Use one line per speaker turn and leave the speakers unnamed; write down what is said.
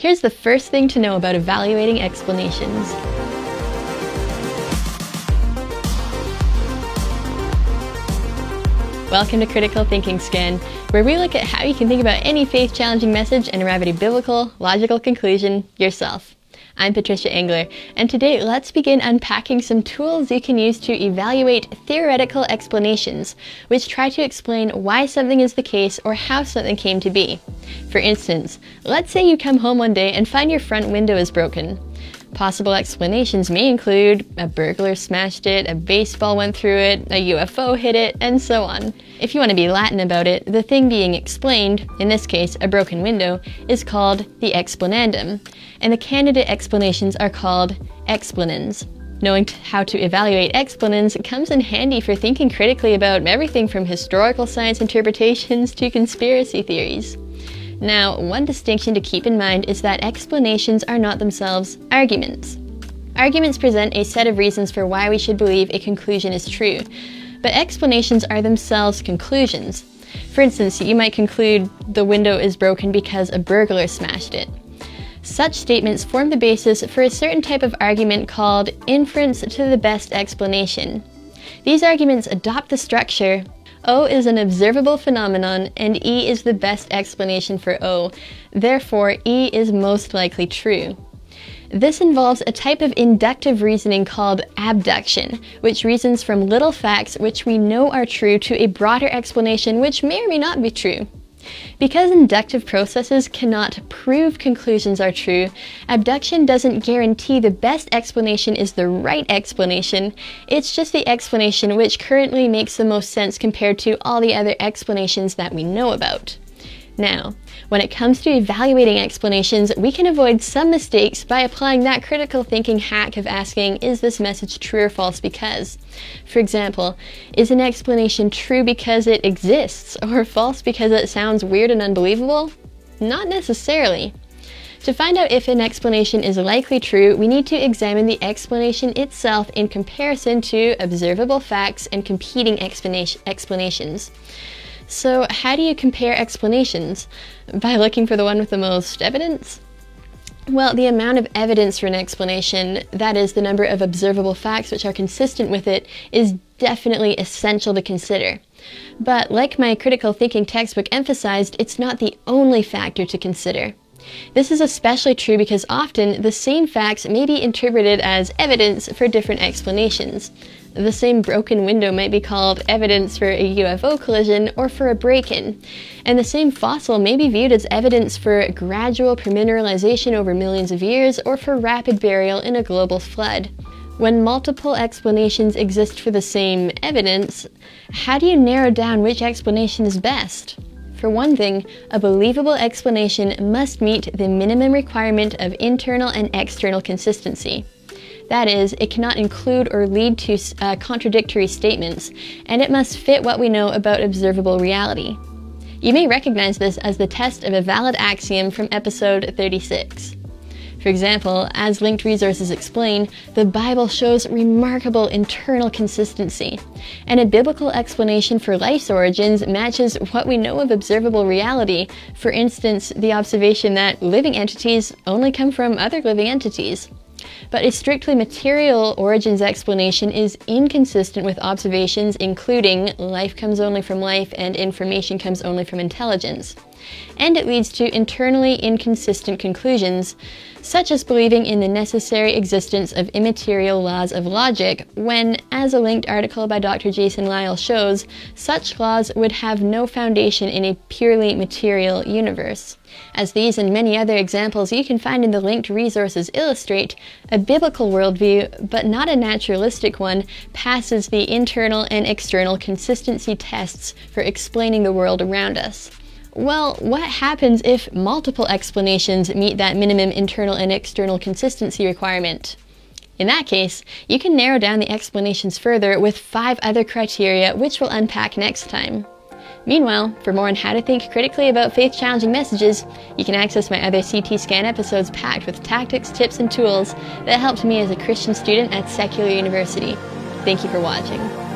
Here's the first thing to know about evaluating explanations. Welcome to Critical Thinking Scan, where we look at how you can think about any faith challenging message and arrive at a biblical, logical conclusion yourself. I'm Patricia Engler, and today let's begin unpacking some tools you can use to evaluate theoretical explanations, which try to explain why something is the case or how something came to be. For instance, let's say you come home one day and find your front window is broken. Possible explanations may include a burglar smashed it, a baseball went through it, a UFO hit it, and so on. If you want to be Latin about it, the thing being explained, in this case a broken window, is called the explanandum, and the candidate explanations are called explanans. Knowing how to evaluate explanans comes in handy for thinking critically about everything from historical science interpretations to conspiracy theories. Now, one distinction to keep in mind is that explanations are not themselves arguments. Arguments present a set of reasons for why we should believe a conclusion is true, but explanations are themselves conclusions. For instance, you might conclude the window is broken because a burglar smashed it. Such statements form the basis for a certain type of argument called inference to the best explanation. These arguments adopt the structure O is an observable phenomenon and E is the best explanation for O. Therefore, E is most likely true. This involves a type of inductive reasoning called abduction, which reasons from little facts which we know are true to a broader explanation which may or may not be true. Because inductive processes cannot prove conclusions are true, abduction doesn't guarantee the best explanation is the right explanation, it's just the explanation which currently makes the most sense compared to all the other explanations that we know about. Now, when it comes to evaluating explanations, we can avoid some mistakes by applying that critical thinking hack of asking, is this message true or false because? For example, is an explanation true because it exists or false because it sounds weird and unbelievable? Not necessarily. To find out if an explanation is likely true, we need to examine the explanation itself in comparison to observable facts and competing explanations. So, how do you compare explanations? By looking for the one with the most evidence? Well, the amount of evidence for an explanation, that is, the number of observable facts which are consistent with it, is definitely essential to consider. But, like my critical thinking textbook emphasized, it's not the only factor to consider. This is especially true because often the same facts may be interpreted as evidence for different explanations. The same broken window might be called evidence for a UFO collision or for a break in, and the same fossil may be viewed as evidence for gradual permineralization over millions of years or for rapid burial in a global flood. When multiple explanations exist for the same evidence, how do you narrow down which explanation is best? For one thing, a believable explanation must meet the minimum requirement of internal and external consistency. That is, it cannot include or lead to uh, contradictory statements, and it must fit what we know about observable reality. You may recognize this as the test of a valid axiom from episode 36. For example, as linked resources explain, the Bible shows remarkable internal consistency, and a biblical explanation for life's origins matches what we know of observable reality, for instance, the observation that living entities only come from other living entities but a strictly material origins explanation is inconsistent with observations including life comes only from life and information comes only from intelligence. And it leads to internally inconsistent conclusions, such as believing in the necessary existence of immaterial laws of logic, when, as a linked article by Dr. Jason Lisle shows, such laws would have no foundation in a purely material universe. As these and many other examples you can find in the linked resources illustrate, a biblical worldview, but not a naturalistic one, passes the internal and external consistency tests for explaining the world around us. Well, what happens if multiple explanations meet that minimum internal and external consistency requirement? In that case, you can narrow down the explanations further with five other criteria which we'll unpack next time. Meanwhile, for more on how to think critically about faith challenging messages, you can access my other CT Scan episodes packed with tactics, tips, and tools that helped me as a Christian student at Secular University. Thank you for watching.